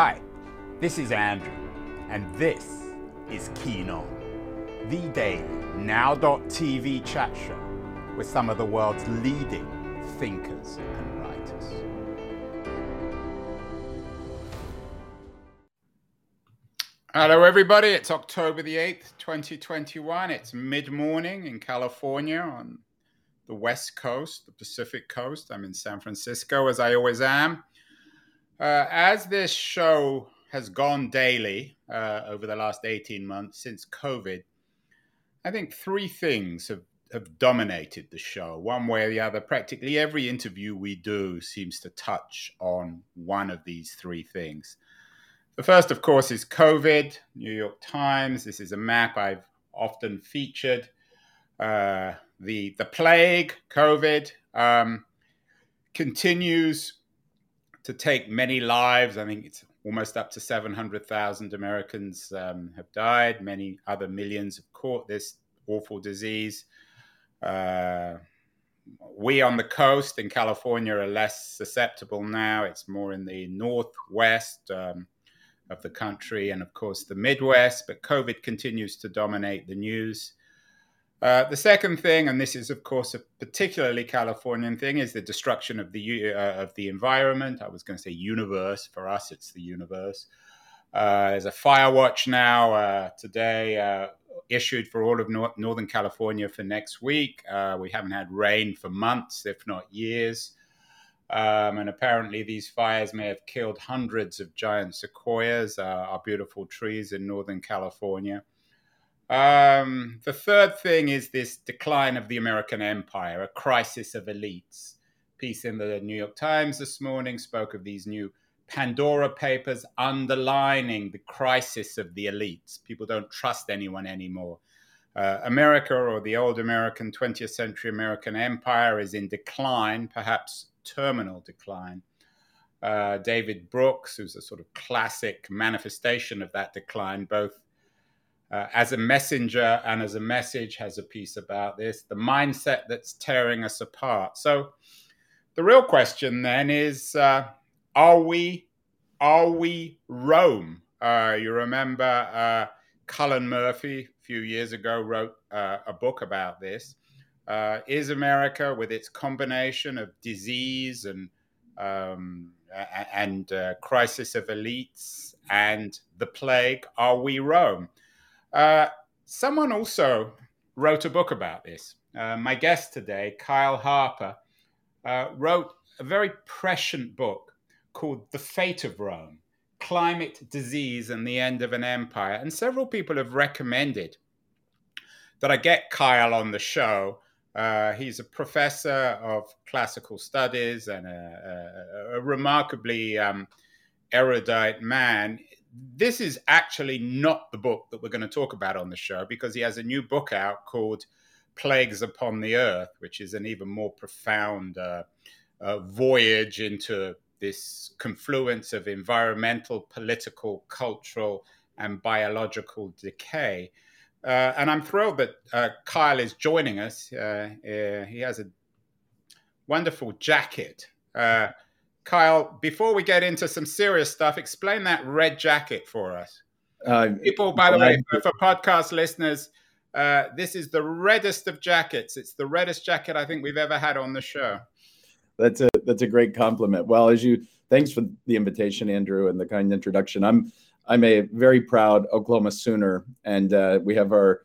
Hi, this is Andrew, and this is Keen On, the daily now.tv chat show with some of the world's leading thinkers and writers. Hello, everybody. It's October the 8th, 2021. It's mid morning in California on the West Coast, the Pacific Coast. I'm in San Francisco, as I always am. Uh, as this show has gone daily uh, over the last 18 months since COVID, I think three things have, have dominated the show, one way or the other. Practically every interview we do seems to touch on one of these three things. The first, of course, is COVID, New York Times. This is a map I've often featured. Uh, the, the plague, COVID, um, continues to take many lives. I think it's almost up to 700,000 Americans um, have died. Many other millions have caught this awful disease. Uh, we on the coast in California are less susceptible now. It's more in the northwest. Um, of the country and, of course, the Midwest, but COVID continues to dominate the news. Uh, the second thing, and this is, of course, a particularly Californian thing, is the destruction of the uh, of the environment. I was going to say universe. For us, it's the universe. Uh, there's a fire watch now uh, today uh, issued for all of Nor- Northern California for next week. We haven't had rain for months, if not years. Um, and apparently, these fires may have killed hundreds of giant sequoias, our beautiful trees in Northern California. Um, the third thing is this decline of the American empire, a crisis of elites. Piece in the New York Times this morning spoke of these new Pandora papers underlining the crisis of the elites. People don't trust anyone anymore. Uh, America, or the old American 20th century American empire, is in decline, perhaps terminal decline. Uh, David Brooks, who's a sort of classic manifestation of that decline, both uh, as a messenger and as a message, has a piece about this the mindset that's tearing us apart. So, the real question then is uh, are we are we Rome? Uh, you remember uh, Cullen Murphy a few years ago wrote uh, a book about this uh, is America with its combination of disease and um, and crisis of elites and the plague. Are we Rome? Uh, someone also wrote a book about this. Uh, my guest today, Kyle Harper, uh, wrote a very prescient book called The Fate of Rome Climate, Disease, and the End of an Empire. And several people have recommended that I get Kyle on the show uh, he's a professor of classical studies and a, a, a remarkably um, erudite man. This is actually not the book that we're going to talk about on the show because he has a new book out called Plagues Upon the Earth, which is an even more profound uh, uh, voyage into this confluence of environmental, political, cultural, and biological decay. Uh, and I'm thrilled that uh, Kyle is joining us. Uh, uh he has a wonderful jacket. Uh, Kyle, before we get into some serious stuff, explain that red jacket for us. Uh, People, by the way, for, for podcast listeners, this is the reddest of jackets. It's the reddest jacket I think we've ever had on the show. That's a that's a great compliment. Well, as you thanks for the invitation, Andrew, and the kind introduction. I'm I'm a very proud Oklahoma Sooner, and uh, we have our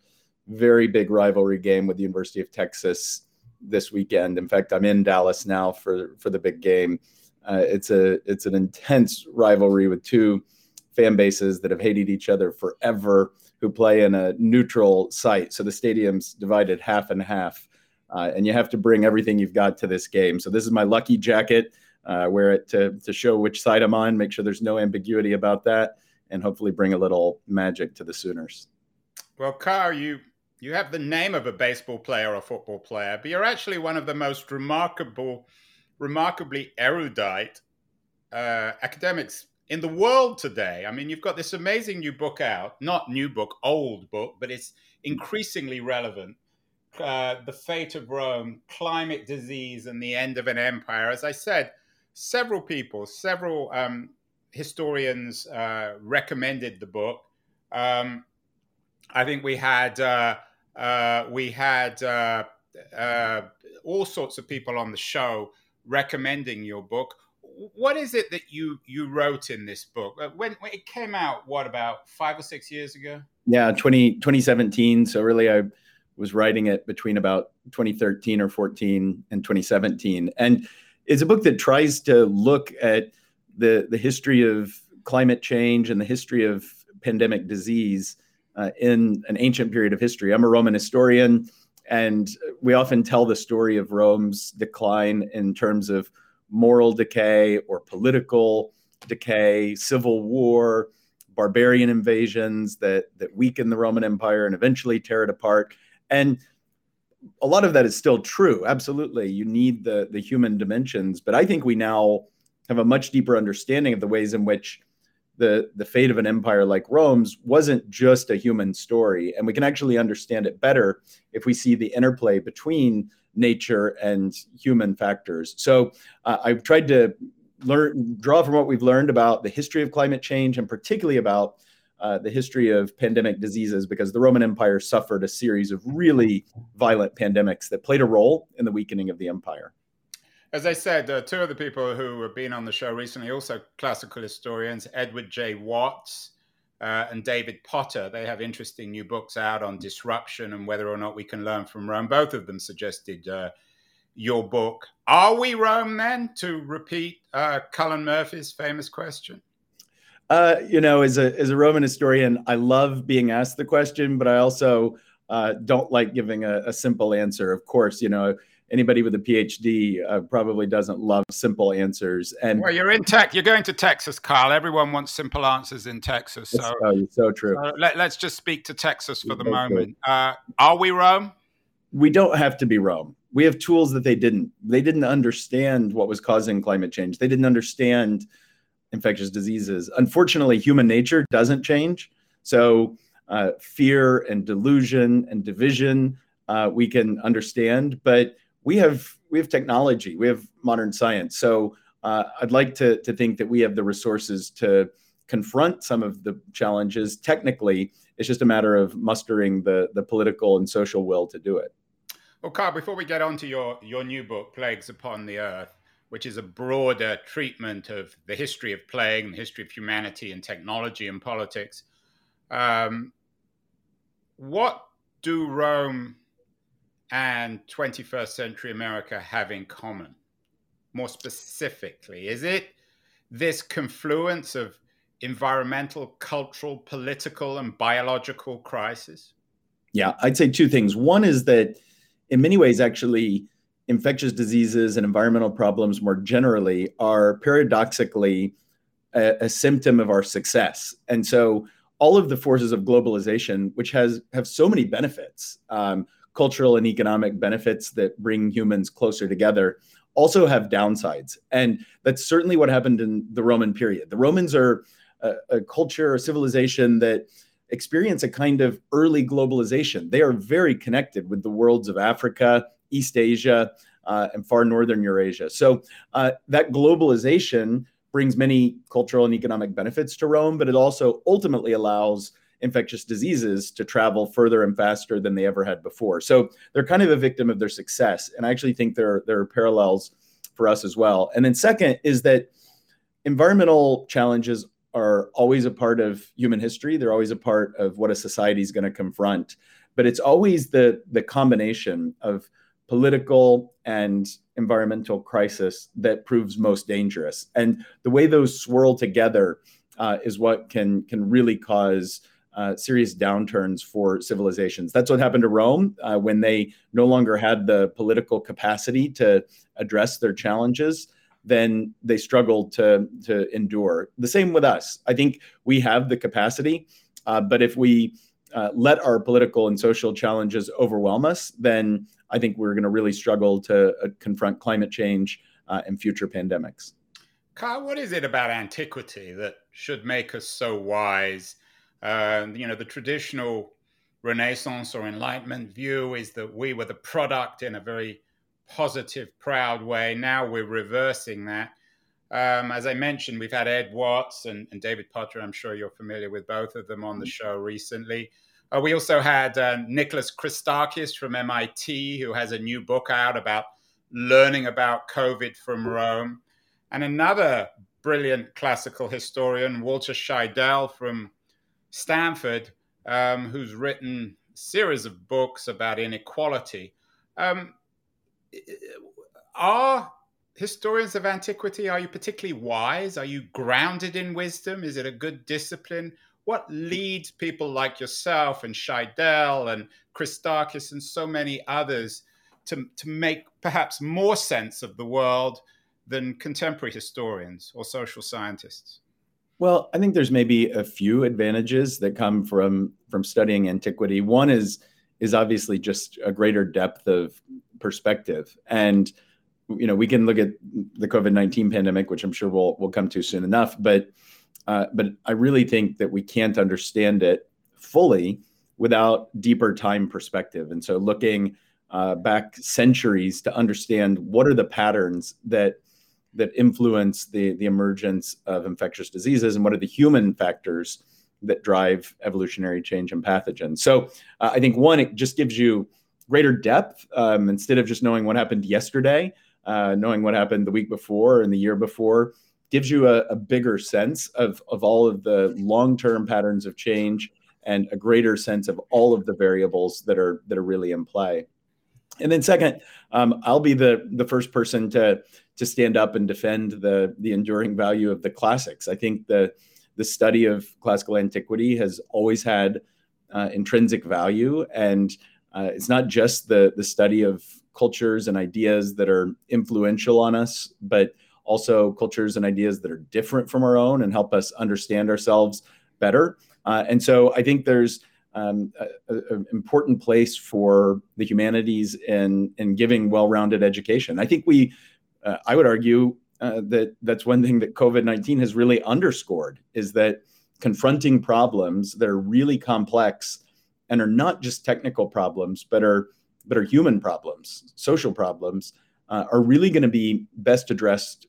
very big rivalry game with the University of Texas this weekend. In fact, I'm in Dallas now for for the big game. Uh, it's a it's an intense rivalry with two fan bases that have hated each other forever, who play in a neutral site. So the stadium's divided half and half, uh, and you have to bring everything you've got to this game. So this is my lucky jacket. Uh, wear it to to show which side I'm on. Make sure there's no ambiguity about that and hopefully bring a little magic to the Sooners. Well, Carl, you you have the name of a baseball player or football player, but you're actually one of the most remarkable, remarkably erudite uh, academics in the world today. I mean, you've got this amazing new book out, not new book, old book, but it's increasingly relevant. Uh, the fate of Rome, climate disease, and the end of an empire. As I said, several people, several um, historians uh, recommended the book. Um, I think we had uh, uh, we had uh, uh, all sorts of people on the show recommending your book. What is it that you you wrote in this book? Uh, when, when it came out, what about five or six years ago? Yeah, 20, 2017. So really, I was writing it between about 2013 or 14 and 2017, and it's a book that tries to look at the the history of climate change and the history of pandemic disease uh, in an ancient period of history. I'm a Roman historian, and we often tell the story of Rome's decline in terms of moral decay or political decay, civil war, barbarian invasions that that weaken the Roman Empire and eventually tear it apart. And a lot of that is still true. Absolutely, you need the the human dimensions, but I think we now have a much deeper understanding of the ways in which the the fate of an empire like Rome's wasn't just a human story, and we can actually understand it better if we see the interplay between nature and human factors. So uh, I've tried to learn draw from what we've learned about the history of climate change, and particularly about uh, the history of pandemic diseases, because the Roman Empire suffered a series of really violent pandemics that played a role in the weakening of the empire as I said, uh, two of the people who have been on the show recently, also classical historians, Edward J. Watts uh, and David Potter, they have interesting new books out on disruption and whether or not we can learn from Rome. Both of them suggested uh, your book. Are we Rome then, to repeat uh, Cullen Murphy's famous question? Uh, you know, as a, as a Roman historian, I love being asked the question, but I also uh, don't like giving a, a simple answer. Of course, you know, anybody with a PhD uh, probably doesn't love simple answers. And well, you're in tech. You're going to Texas, Carl. Everyone wants simple answers in Texas. So, so, so true. So let, us just speak to Texas for the moment. Uh, are we Rome? We don't have to be Rome. We have tools that they didn't. They didn't understand what was causing climate change. They didn't understand infectious diseases. Unfortunately, human nature doesn't change. So, uh, fear and delusion and division uh, we can understand, but we have we have technology, we have modern science. So uh, I'd like to to think that we have the resources to confront some of the challenges. Technically, it's just a matter of mustering the the political and social will to do it. Well, Carl, before we get on to your your new book, Plagues Upon the Earth, which is a broader treatment of the history of plague, the history of humanity and technology and politics. Um, what do Rome and 21st century America have in common? More specifically, is it this confluence of environmental, cultural, political, and biological crisis? Yeah, I'd say two things. One is that in many ways, actually, infectious diseases and environmental problems more generally are paradoxically a, a symptom of our success. And so all of the forces of globalization, which has have so many benefits, um, cultural and economic benefits that bring humans closer together also have downsides. And that's certainly what happened in the Roman period. The Romans are a, a culture, a civilization that experience a kind of early globalization. They are very connected with the worlds of Africa, East Asia, uh, and far northern Eurasia. So uh, that globalization brings many cultural and economic benefits to Rome, but it also ultimately allows infectious diseases to travel further and faster than they ever had before. So they're kind of a victim of their success. And I actually think there, there are parallels for us as well. And then, second, is that environmental challenges are always a part of human history. They're always a part of what a society is going to confront. But it's always the, the combination of political and environmental crisis that proves most dangerous. And the way those swirl together uh, is what can can really cause uh, serious downturns for civilizations. That's what happened to Rome uh, when they no longer had the political capacity to address their challenges. Then they struggled to to endure. The same with us. I think we have the capacity, uh, but if we uh, let our political and social challenges overwhelm us, then I think we're going to really struggle to uh, confront climate change uh, and future pandemics. Carl, what is it about antiquity that should make us so wise? Uh, you know, the traditional Renaissance or Enlightenment view is that we were the product in a very positive, proud way. Now we're reversing that. Um, as I mentioned, we've had Ed Watts and, and, David Potter. I'm sure you're familiar with both of them on the show recently. Uh, we also had uh, Nicholas Christakis from MIT, who has a new book out about learning about COVID from Rome, and another brilliant classical historian, Walter Scheidel from Stanford, um, who's written a series of books about inequality. Um, are historians of antiquity, are you particularly wise? Are you grounded in wisdom? Is it a good discipline? What leads people like yourself and Scheidel and Christakis and so many others to, to make perhaps more sense of the world than contemporary historians or social scientists? Well, I think there's maybe a few advantages that come from from studying antiquity. One is is obviously just a greater depth of perspective and you know we can look at the covid-19 pandemic which i'm sure we'll we'll come to soon enough but uh, but i really think that we can't understand it fully without deeper time perspective and so looking uh, back centuries to understand what are the patterns that that influence the the emergence of infectious diseases and what are the human factors that drive evolutionary change and pathogens so uh, i think one it just gives you greater depth um, instead of just knowing what happened yesterday uh, knowing what happened the week before and the year before gives you a, a bigger sense of, of all of the long-term patterns of change and a greater sense of all of the variables that are that are really in play. And then second, um, I'll be the the first person to to stand up and defend the the enduring value of the classics. I think the the study of classical antiquity has always had uh, intrinsic value, and uh, it's not just the the study of cultures and ideas that are influential on us, but also cultures and ideas that are different from our own and help us understand ourselves better. Uh, and so I think there's um, an important place for the humanities in in giving well-rounded education. I think we, uh, I would argue uh, that that's one thing that COVID nineteen has really underscored is that confronting problems that are really complex and are not just technical problems, but are but are human problems, social problems, uh, are really going to be best addressed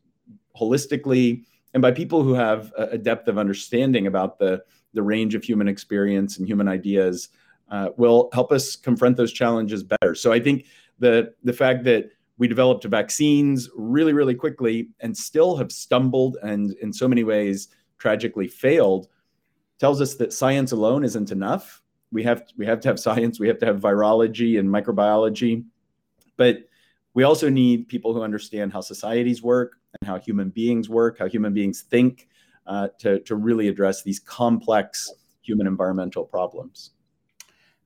holistically and by people who have a, depth of understanding about the, the range of human experience and human ideas uh, will help us confront those challenges better. So I think the, the fact that we developed vaccines really, really quickly and still have stumbled and in so many ways tragically failed tells us that science alone isn't enough we have we have to have science we have to have virology and microbiology but we also need people who understand how societies work and how human beings work how human beings think uh, to, to really address these complex human environmental problems.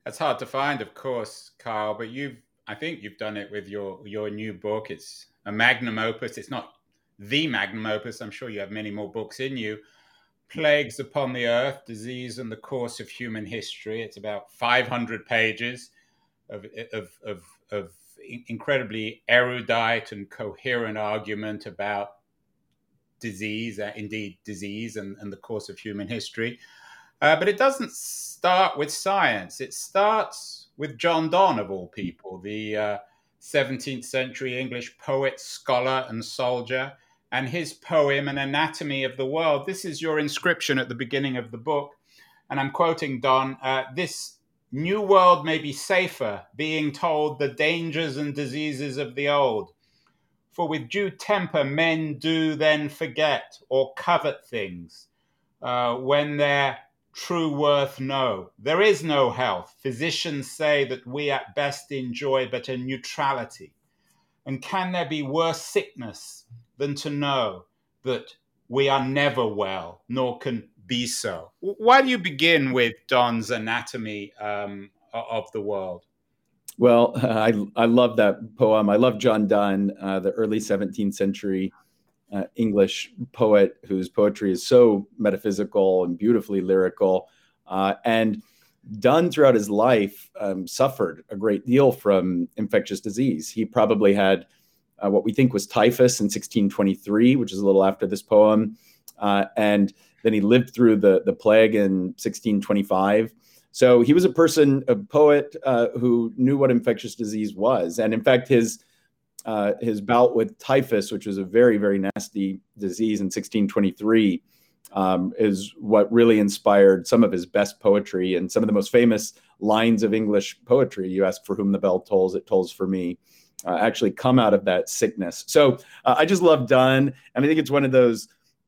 That's hard to find of course carl but you've i think you've done it with your your new book. It's a magnum opus. It's not the magnum opus. I'm sure you have many more books in you. Plagues Upon the Earth Disease and the Course of Human History. It's about 500 pages of, of, of, of incredibly erudite and coherent argument about disease, uh, indeed, disease and, and the course of human history. Uh, but it doesn't start with science. It starts with John Donne, of all people, the uh, 17th century English poet, scholar, and soldier and his poem, An Anatomy of the World. This is your inscription at the beginning of the book. And I'm quoting Donne uh, This new world may be safer, being told the dangers and diseases of the old. For with due temper, men do then forget or covet things uh, when their true worth know. There is no health. Physicians say that we at best enjoy but a neutrality. And can there be worse sickness than to know that we are never well, nor can be so. Why do you begin with Donne's anatomy um, of the world? Well, I, I love that poem. I love John Donne, uh, the early 17th century uh, English poet whose poetry is so metaphysical and beautifully lyrical. Uh, and Donne, throughout his life, um, suffered a great deal from infectious disease. He probably had uh, what we think was typhus in 1623, which is a little after this poem. Uh, and then he lived through the, the plague in 1625. So he was a person, a poet uh, who knew what infectious disease was. And in fact, his uh, his bout with typhus, which was a very, very nasty disease in 1623, um, is what really inspired some of his best poetry and some of the most famous lines of English poetry. You ask for whom the bell tolls, it tolls for me. Uh, actually, come out of that sickness. So uh, I just love Donne, and I think it's one of those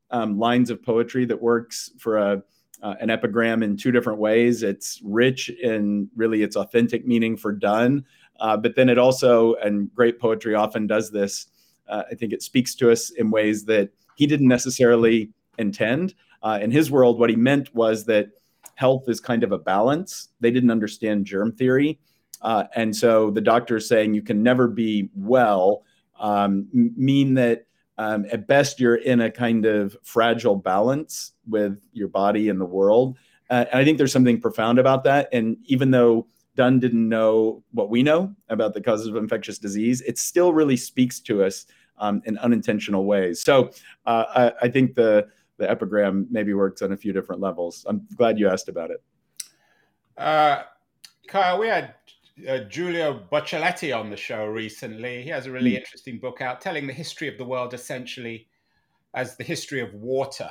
um, lines of poetry that works for a uh, an epigram in two different ways. It's rich in really its authentic meaning for Donne, uh, but then it also, and great poetry often does this, uh, I think it speaks to us in ways that he didn't necessarily intend. Uh, in his world, what he meant was that health is kind of a balance. They didn't understand germ theory. Uh, and so the doctors saying you can never be well um, mean that um, at best you're in a kind of fragile balance with your body and the world. Uh, and I think there's something profound about that. And even though Donne didn't know what we know about the causes of infectious disease, it still really speaks to us um, in unintentional ways. So uh, I, I, think the the epigram maybe works on a few different levels. I'm glad you asked about it. Uh, Kyle, we had uh, Giulio Boccaletti on the show recently. He has a really mm. interesting book out telling the history of the world essentially as the history of water.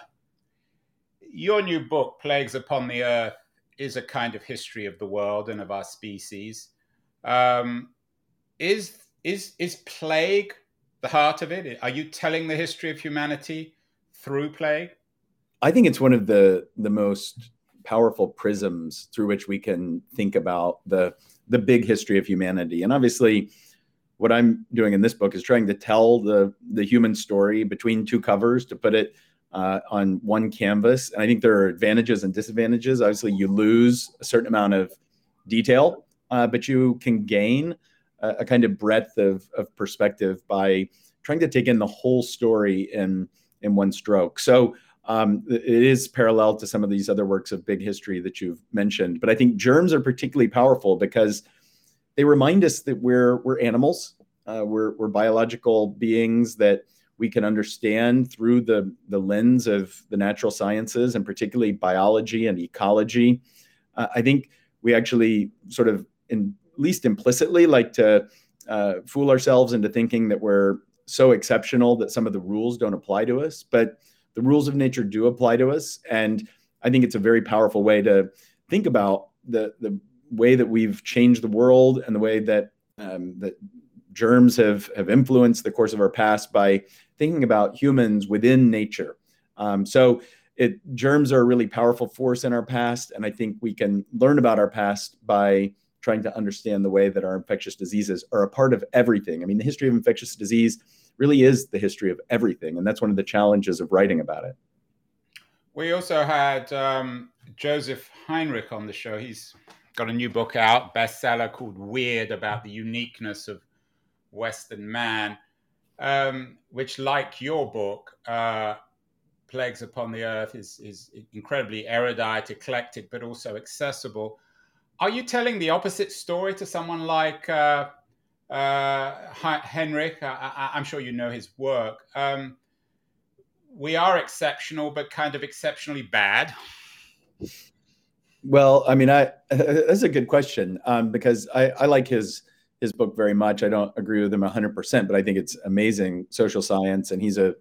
Your new book, Plagues Upon the Earth, is a kind of history of the world and of our species. Um, is is is plague the heart of it? Are you telling the history of humanity through plague? I think it's one of the the most powerful prisms through which we can think about the the big history of humanity. And obviously, what I'm doing in this book is trying to tell the the human story between two covers to put it uh, on one canvas. And I think there are advantages and disadvantages. Obviously, you lose a certain amount of detail, uh, but you can gain a, a, kind of breadth of, of perspective by trying to take in the whole story in in one stroke. So um, it is parallel to some of these other works of big history that you've mentioned. But I think germs are particularly powerful because they remind us that we're we're animals. Uh, we're we're biological beings that we can understand through the, the lens of the natural sciences and particularly biology and ecology. Uh, I think we actually sort of, in, at least implicitly, like to uh, fool ourselves into thinking that we're so exceptional that some of the rules don't apply to us. But the rules of nature do apply to us. And I think it's a very powerful way to think about the, the way that we've changed the world and the way that um, that germs have have influenced the course of our past by thinking about humans within nature. Um, so it germs are a really powerful force in our past, and I think we can learn about our past by trying to understand the way that our infectious diseases are a part of everything. I mean, the history of infectious disease really is the history of everything, and that's one of the challenges of writing about it. We also had um, Joseph Henrich on the show. He's got a new book out, bestseller called Weird, about the uniqueness of Western man, um, which, like your book, uh, Plagues Upon the Earth, is, is incredibly erudite, eclectic, but also accessible. Are you telling the opposite story to someone like uh, uh, Henrich? I, am sure you know his work. Um, we are exceptional, but kind of exceptionally bad. Well, I mean, I that's a good question um, because I, I like his his book very much. I don't agree with him 100%, but I think it's amazing social science. And he's a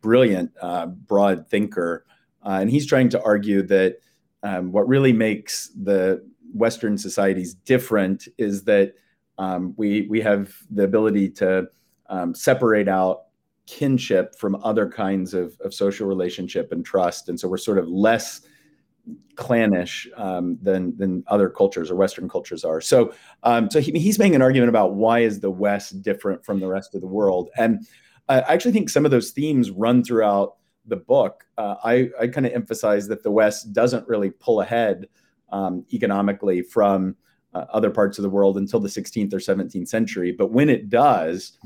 brilliant, uh, broad thinker. Uh, and he's trying to argue that um, what really makes the Western societies different is that um, we, we have the ability to um, separate out kinship from other kinds of, of social relationship and trust. And so we're sort of less clannish um, than than other cultures or Western cultures are. So um, so he, he's making an argument about why is the West different from the rest of the world, and I actually think some of those themes run throughout the book. Uh, I I kind of emphasize that the West doesn't really pull ahead um, economically from uh, other parts of the world until the 16th or 17th century, but when it does,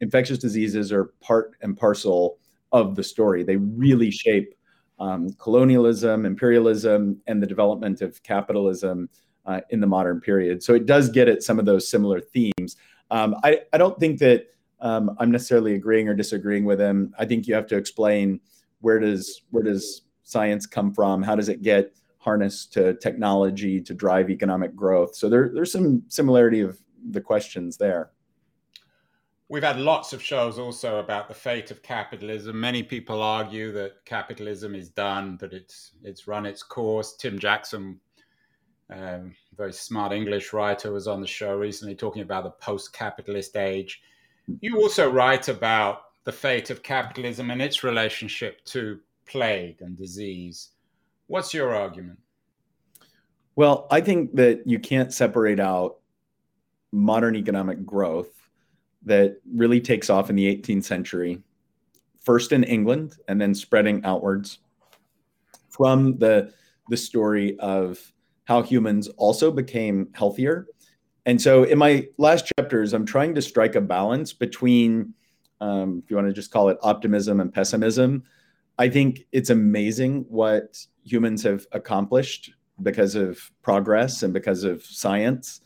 infectious diseases are part and parcel of the story. They really shape um, colonialism, imperialism, and the development of capitalism uh, in the modern period. So it does get at some of those similar themes. Um, I, I, don't think that um, I'm necessarily agreeing or disagreeing with him. I think you have to explain where does where does science come from? How does it get harnessed to technology to drive economic growth? So there, there's some similarity of the questions there. We've had lots of shows also about the fate of capitalism. Many people argue that capitalism is done, that it's it's run its course. Tim Jackson, um, very smart English writer, was on the show recently talking about the post-capitalist age. You also write about the fate of capitalism and its relationship to plague and disease. What's your argument? Well, I think that you can't separate out modern economic growth that really takes off in the 18th century, first in England and then spreading outwards from the the story of how humans also became healthier. And so in my last chapters, I'm trying to strike a balance between, um, if you want to just call it optimism and pessimism. I think it's amazing what humans have accomplished because of progress and because of science,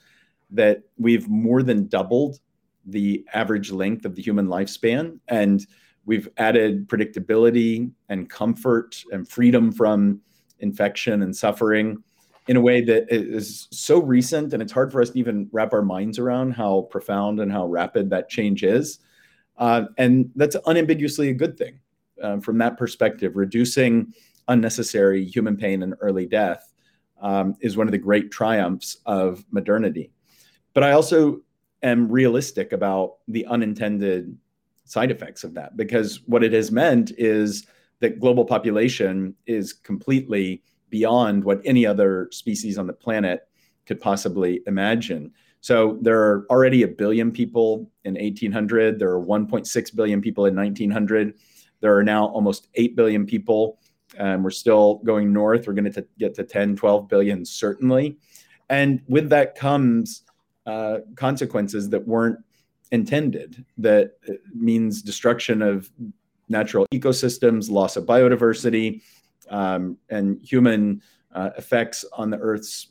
that we've more than doubled the average length of the human lifespan. And we've added predictability and comfort and freedom from infection and suffering in a way that is so recent and it's hard for us to even wrap our minds around how profound and how rapid that change is. Uh, and that's unambiguously a good thing uh, from that perspective. Reducing unnecessary human pain and early death um, is one of the great triumphs of modernity. But I also am realistic about the unintended side effects of that because what it has meant is that global population is completely beyond what any other species on the planet could possibly imagine. So there are already a billion people in 1800. There are 1.6 billion people in 1900. There are now almost 8 billion people. And we're still going north. We're going to get to 10, 12 billion, certainly. And with that comes uh, consequences that weren't intended. That means destruction of natural ecosystems, loss of biodiversity, um, and human uh, effects on the Earth's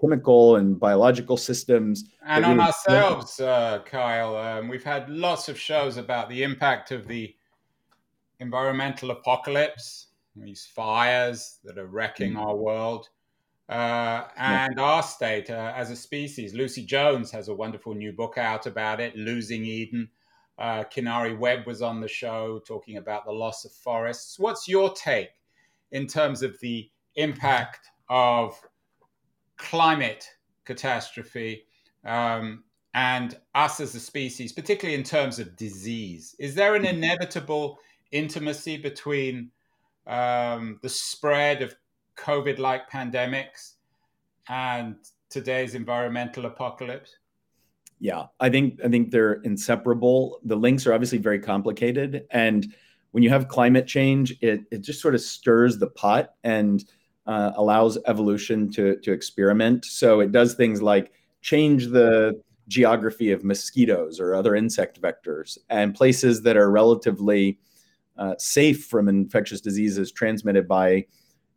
chemical and biological systems. And on ourselves, uh, Kyle. Um, we've had lots of shows about the impact of the environmental apocalypse, these fires that are wrecking mm-hmm. our world. Uh, and yeah. our state uh, as a species. Lucy Jones has a wonderful new book out about it, Losing Eden. Uh, Kinari Webb was on the show talking about the loss of forests. What's your take in terms of the impact of climate catastrophe um, and us as a species, particularly in terms of disease? Is there an inevitable intimacy between um, the spread of COVID like pandemics and today's environmental apocalypse? Yeah, I think I think they're inseparable. The links are obviously very complicated, and when you have climate change, it, it just sort of stirs the pot and uh, allows evolution to, to experiment. So it does things like change the geography of mosquitoes or other insect vectors, and places that are relatively uh, safe from infectious diseases transmitted by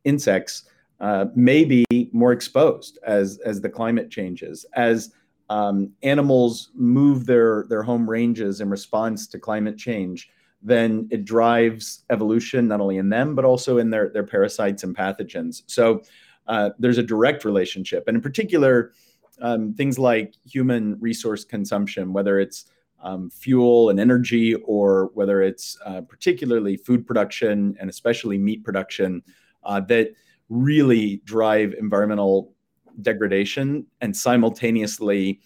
insects uh, may be more exposed as as the climate changes as um, animals move their their home ranges in response to climate change then it drives evolution not only in them but also in their their parasites and pathogens. So uh, there's a direct relationship, and in particular, um, things like human resource consumption, whether it's um, fuel and energy, or whether it's uh, particularly food production and especially meat production, uh, that really drive environmental degradation and simultaneously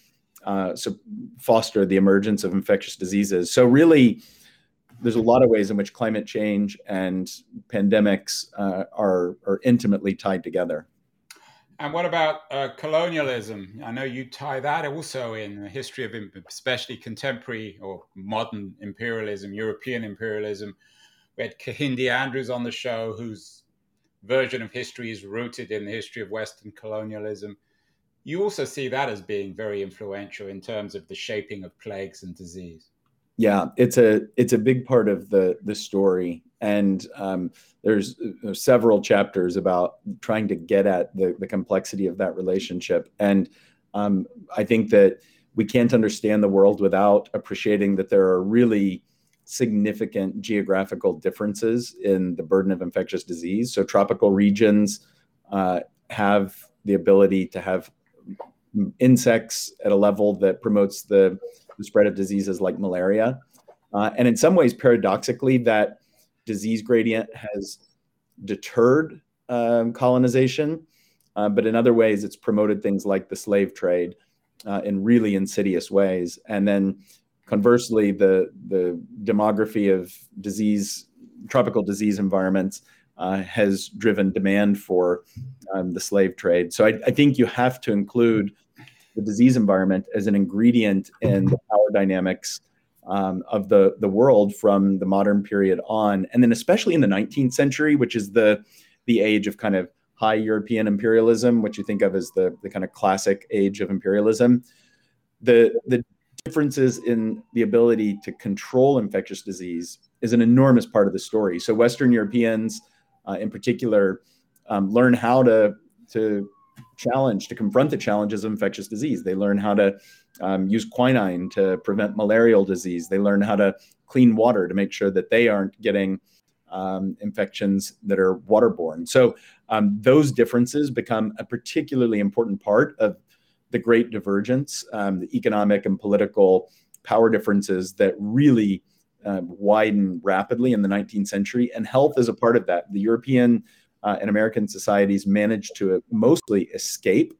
uh, so foster the emergence of infectious diseases. So really there's a lot of ways in which climate change and pandemics uh, are are intimately tied together. And what about uh, colonialism? I know you tie that also in the history of, especially contemporary or modern imperialism, European imperialism. We had Kehinde Andrews on the show, whose version of history is rooted in the history of Western colonialism. You also see that as being very influential in terms of the shaping of plagues and disease yeah it's a it's a big part of the the story. And um, there's, there's, several chapters about trying to get at the, the complexity of that relationship. And um, i think that we can't understand the world without appreciating that there are really significant geographical differences in the burden of infectious disease. So tropical regions uh, have the ability to have insects at a level that promotes the the spread of diseases like malaria. Uh, and in some ways, paradoxically, that disease gradient has deterred um, colonization. Uh, but in other ways, it's promoted things like the slave trade uh, in really insidious ways. And then conversely, the, the demography of disease, tropical disease environments uh, has driven demand for um, the slave trade. So I, I, think you have to include the disease environment as an ingredient in the power dynamics um, of the, the world from the modern period on. And then especially in the 19th century, which is the, the age of kind of high European imperialism, which you think of as the, the kind of classic age of imperialism. The, the differences in the ability to control infectious disease is an enormous part of the story. So Western Europeans, uh, in particular, um, learn how to to challenge to confront the challenges of infectious disease. They learn how to um, use quinine to prevent malarial disease. They learn how to clean water to make sure that they aren't getting um, infections that are waterborne. So um, those differences become a particularly important part of the great divergence, um, the economic and political power differences that really uh, widen rapidly in the 19th century. And health is a part of that. The European uh, and American societies managed to mostly escape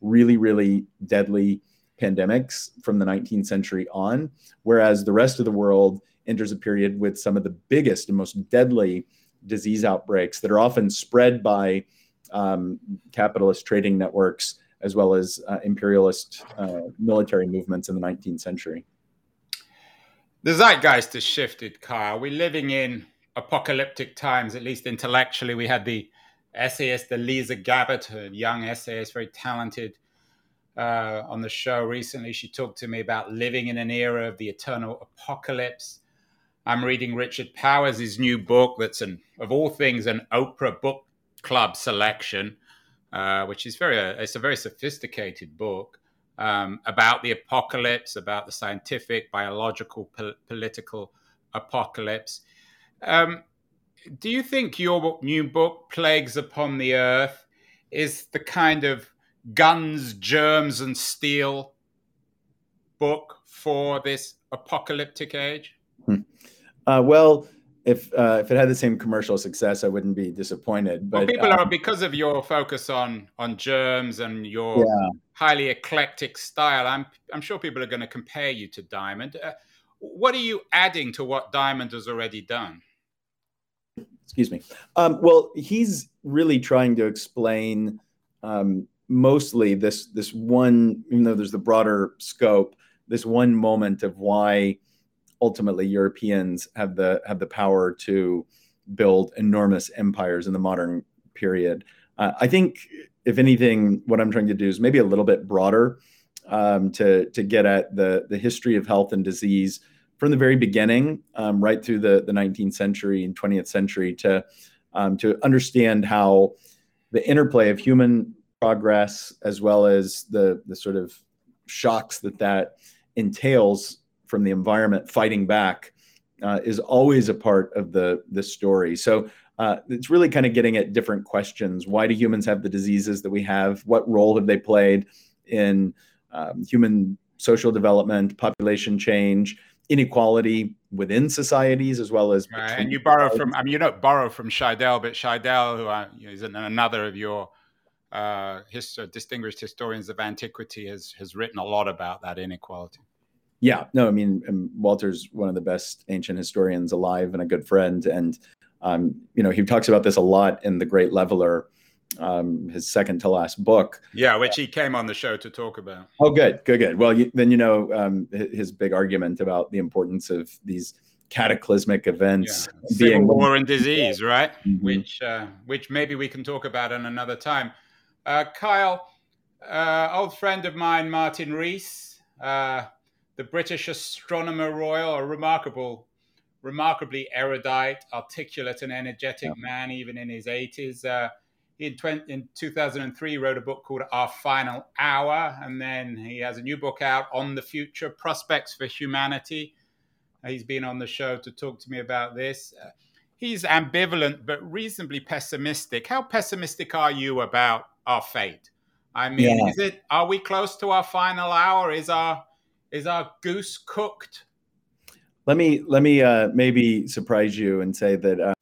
really, really deadly pandemics from the 19th century on, whereas the rest of the world enters a period with some of the biggest and most deadly disease outbreaks that are often spread by um, capitalist trading networks as well as uh, imperialist uh, military movements in the 19th century. The zeitgeist has shifted, Kyle. We're living in apocalyptic times, at least intellectually. We had the essayist Elisa Gabbert, a young essayist, very talented, uh, on the show recently. She talked to me about living in an era of the eternal apocalypse. I'm reading Richard Powers' new book that's an, of all things, an Oprah book club selection, uh, which is very, uh, it's a very sophisticated book um, about the apocalypse, about the scientific, biological, po- political apocalypse. Um, do you think your new book, Plagues Upon the Earth, is the kind of guns, germs, and steel book for this apocalyptic age? Hmm. Uh, well, if uh, if it had the same commercial success, I wouldn't be disappointed. But well, people um, are because of your focus on on germs and your yeah. highly eclectic style. I'm I'm sure people are going to compare you to Diamond. Uh, what are you adding to what Diamond has already done? Excuse me. Um, well, he's really trying to explain um, mostly this this one, even though there's the broader scope, this one moment of why ultimately Europeans have the have the power to build enormous empires in the modern period. Uh, I think, if anything, what I'm trying to do is maybe a little bit broader um, to to get at the the history of health and disease from the very beginning, um, right through the the 19th century and 20th century, to um, to understand how the interplay of human progress as well as the the sort of shocks that that entails from the environment fighting back uh, is always a part of the the story. So uh, it's really kind of getting at different questions. Why do humans have the diseases that we have? What role have they played in um, human social development, population change, inequality within societies, as well as right. and you borrow from. I mean, you don't borrow from Scheidel, but Scheidel, who are, you know, is another of your uh, his, distinguished historians of antiquity, has has written a lot about that inequality. Yeah, no, I mean, um, Walter's one of the best ancient historians alive and a good friend. And, um, you know, he talks about this a lot in The Great Leveler, um, his second to last book. Yeah, which he came on the show to talk about. Oh, good, good, good. Well, you, then you know um, his big argument about the importance of these cataclysmic events yeah. being Civil war and disease, right? Mm-hmm. Which, uh, which maybe we can talk about in another time. Uh, Kyle, uh, old friend of mine, Martin Rees, uh, the British Astronomer Royal, a remarkable, remarkably erudite, articulate, and energetic yeah. man, even in his 80s. Uh, he in, 2003 wrote a book called Our Final Hour, and then he has a new book out on the future prospects for humanity. He's been on the show to talk to me about this. Uh, he's ambivalent but reasonably pessimistic. How pessimistic are you about our fate? I mean, yeah. is it? Are we close to our final hour? Is our Is our goose cooked? Let me let me uh, maybe surprise you and say that um,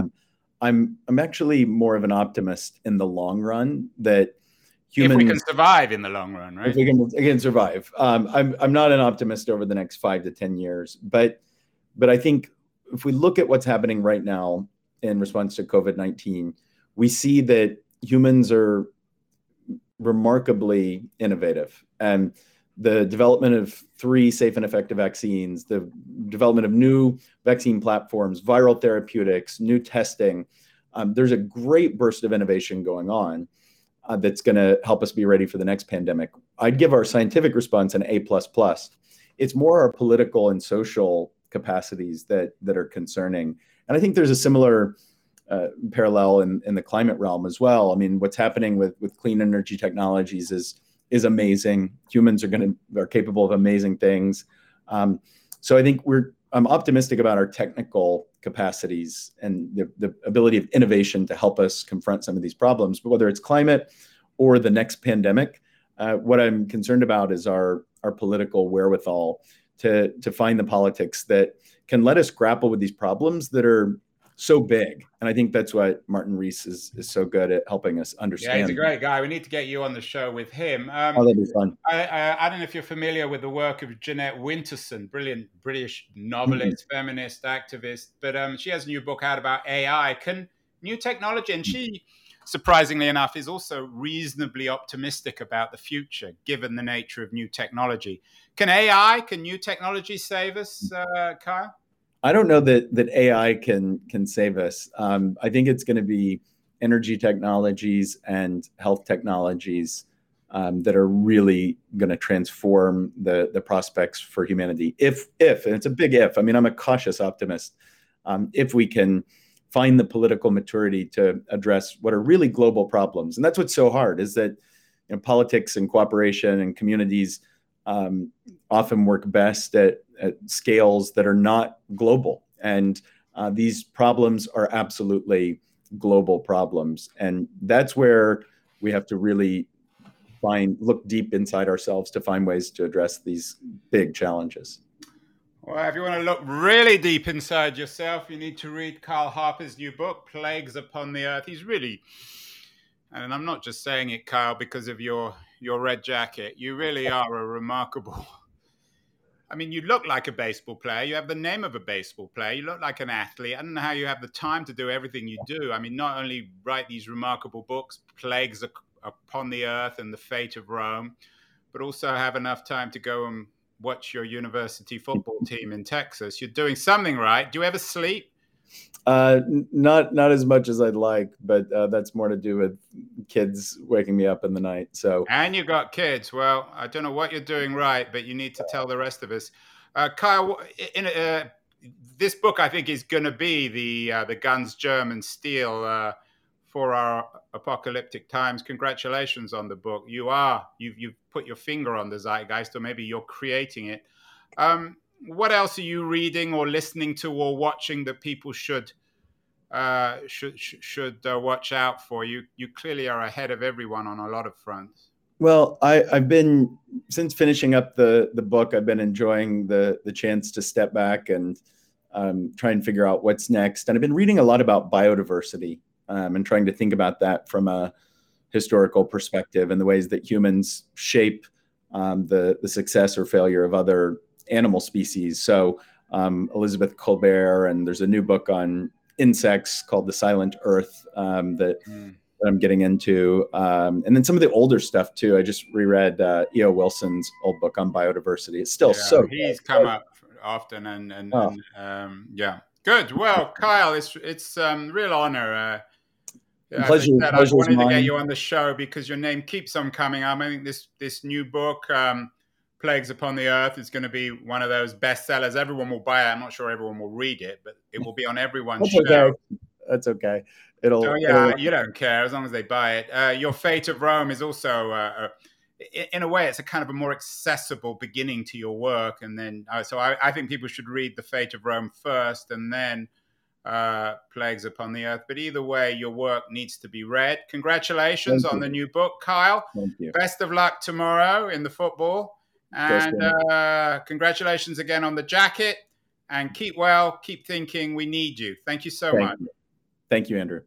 I'm I'm actually more of an optimist in the long run that humans if we can survive in the long run, right? If we can, can survive. Um, I'm I'm not an optimist over the next five to ten years, but but I think if we look at what's happening right now in response to COVID nineteen, we see that humans are remarkably innovative and the development of three safe and effective vaccines, the development of new vaccine platforms, viral therapeutics, new testing. Um, there's a great burst of innovation going on uh, that's going to help us be ready for the next pandemic. I'd give our scientific response an A plus plus. It's more our political and social capacities that that are concerning, and I think there's a similar uh, parallel in, in the climate realm as well. I mean, what's happening with with clean energy technologies is is amazing. Humans are going to are capable of amazing things. Um, so I think we're I'm optimistic about our technical capacities and the, the ability of innovation to help us confront some of these problems. But whether it's climate or the next pandemic, uh, what I'm concerned about is our our political wherewithal to to find the politics that can let us grapple with these problems that are so big. And I think that's why Martin Rees is, is so good at helping us understand. Yeah, he's a great guy. We need to get you on the show with him. Um, oh, that'd be fun. I, I, I, don't know if you're familiar with the work of Jeanette Winterson, brilliant British novelist, mm-hmm. feminist, activist. But um, she has a new book out about AI. Can new technology, and she, surprisingly enough, is also reasonably optimistic about the future, given the nature of new technology. Can AI, can new technology save us, uh, Kyle? I don't know that that AI can can save us. Um, I think it's going to be energy technologies and health technologies um, that are really going to transform the the prospects for humanity. If if and it's a big if. I mean, I'm a cautious optimist. Um, if we can find the political maturity to address what are really global problems, and that's what's so hard is that you know, politics and cooperation and communities um, often work best at, at, scales that are not global. And uh, these problems are absolutely global problems. And that's where we have to really find, look deep inside ourselves to find ways to address these big challenges. Well, if you want to look really deep inside yourself, you need to read Kyle Harper's new book, Plagues Upon the Earth. He's really, and I'm not just saying it, Kyle, because of your your red jacket. You really are a remarkable. I mean, you look like a baseball player. You have the name of a baseball player. You look like an athlete. I don't know how you have the time to do everything you do. I mean, not only write these remarkable books, Plagues Upon the Earth and The Fate of Rome, but also have enough time to go and watch your university football team in Texas. You're doing something right. Do you ever sleep? Uh, not not as much as I'd like, but uh, that's more to do with kids waking me up in the night. So and you got kids. Well, I don't know what you're doing right, but you need to tell the rest of us. Uh, Kyle, in uh, this book, I think is going to be the uh, the guns, German steel uh, for our apocalyptic times. Congratulations on the book. You are you've you've put your finger on the zeitgeist, or maybe you're creating it. Um, what else are you reading or listening to or watching that people should uh, should should uh, watch out for? You you clearly are ahead of everyone on a lot of fronts. Well, I, I've been since finishing up the the book. I've been enjoying the the chance to step back and um, try and figure out what's next. And I've been reading a lot about biodiversity um, and trying to think about that from a historical perspective and the ways that humans shape um, the the success or failure of other animal species. So um, Elizabeth Kolbert, and there's a new book on insects called The Silent Earth um, that, mm. that, I'm getting into. Um, and then some of the older stuff too. I just reread uh, E.O. Wilson's old book on biodiversity. It's still yeah, so he's good. come up often, and and, oh. and um, yeah, good. Well, Kyle, it's it's um, real honor. Uh, yeah, pleasure, I, I wanted to get you on the show because your name keeps on coming up. I think this this new book, um, Plagues Upon the Earth is going to be one of those bestsellers. Everyone will buy it. I'm not sure everyone will read it, but it will be on everyone's That's. Okay. That's okay. It'll. Oh yeah, it'll... you don't care as long as they buy it. Uh, Your Fate of Rome is also, uh, a, in a way, it's a kind of a more accessible beginning to your work, and then uh, so I, I, think people should read The Fate of Rome first, and then uh, Plagues Upon the Earth. But either way, your work needs to be read. Congratulations Thank on you. the new book, Kyle. Thank you. Best of luck tomorrow in the football And uh, congratulations again on the jacket. And keep well, keep thinking. We need you. Thank you so Thank much. You. Thank you, Andrew.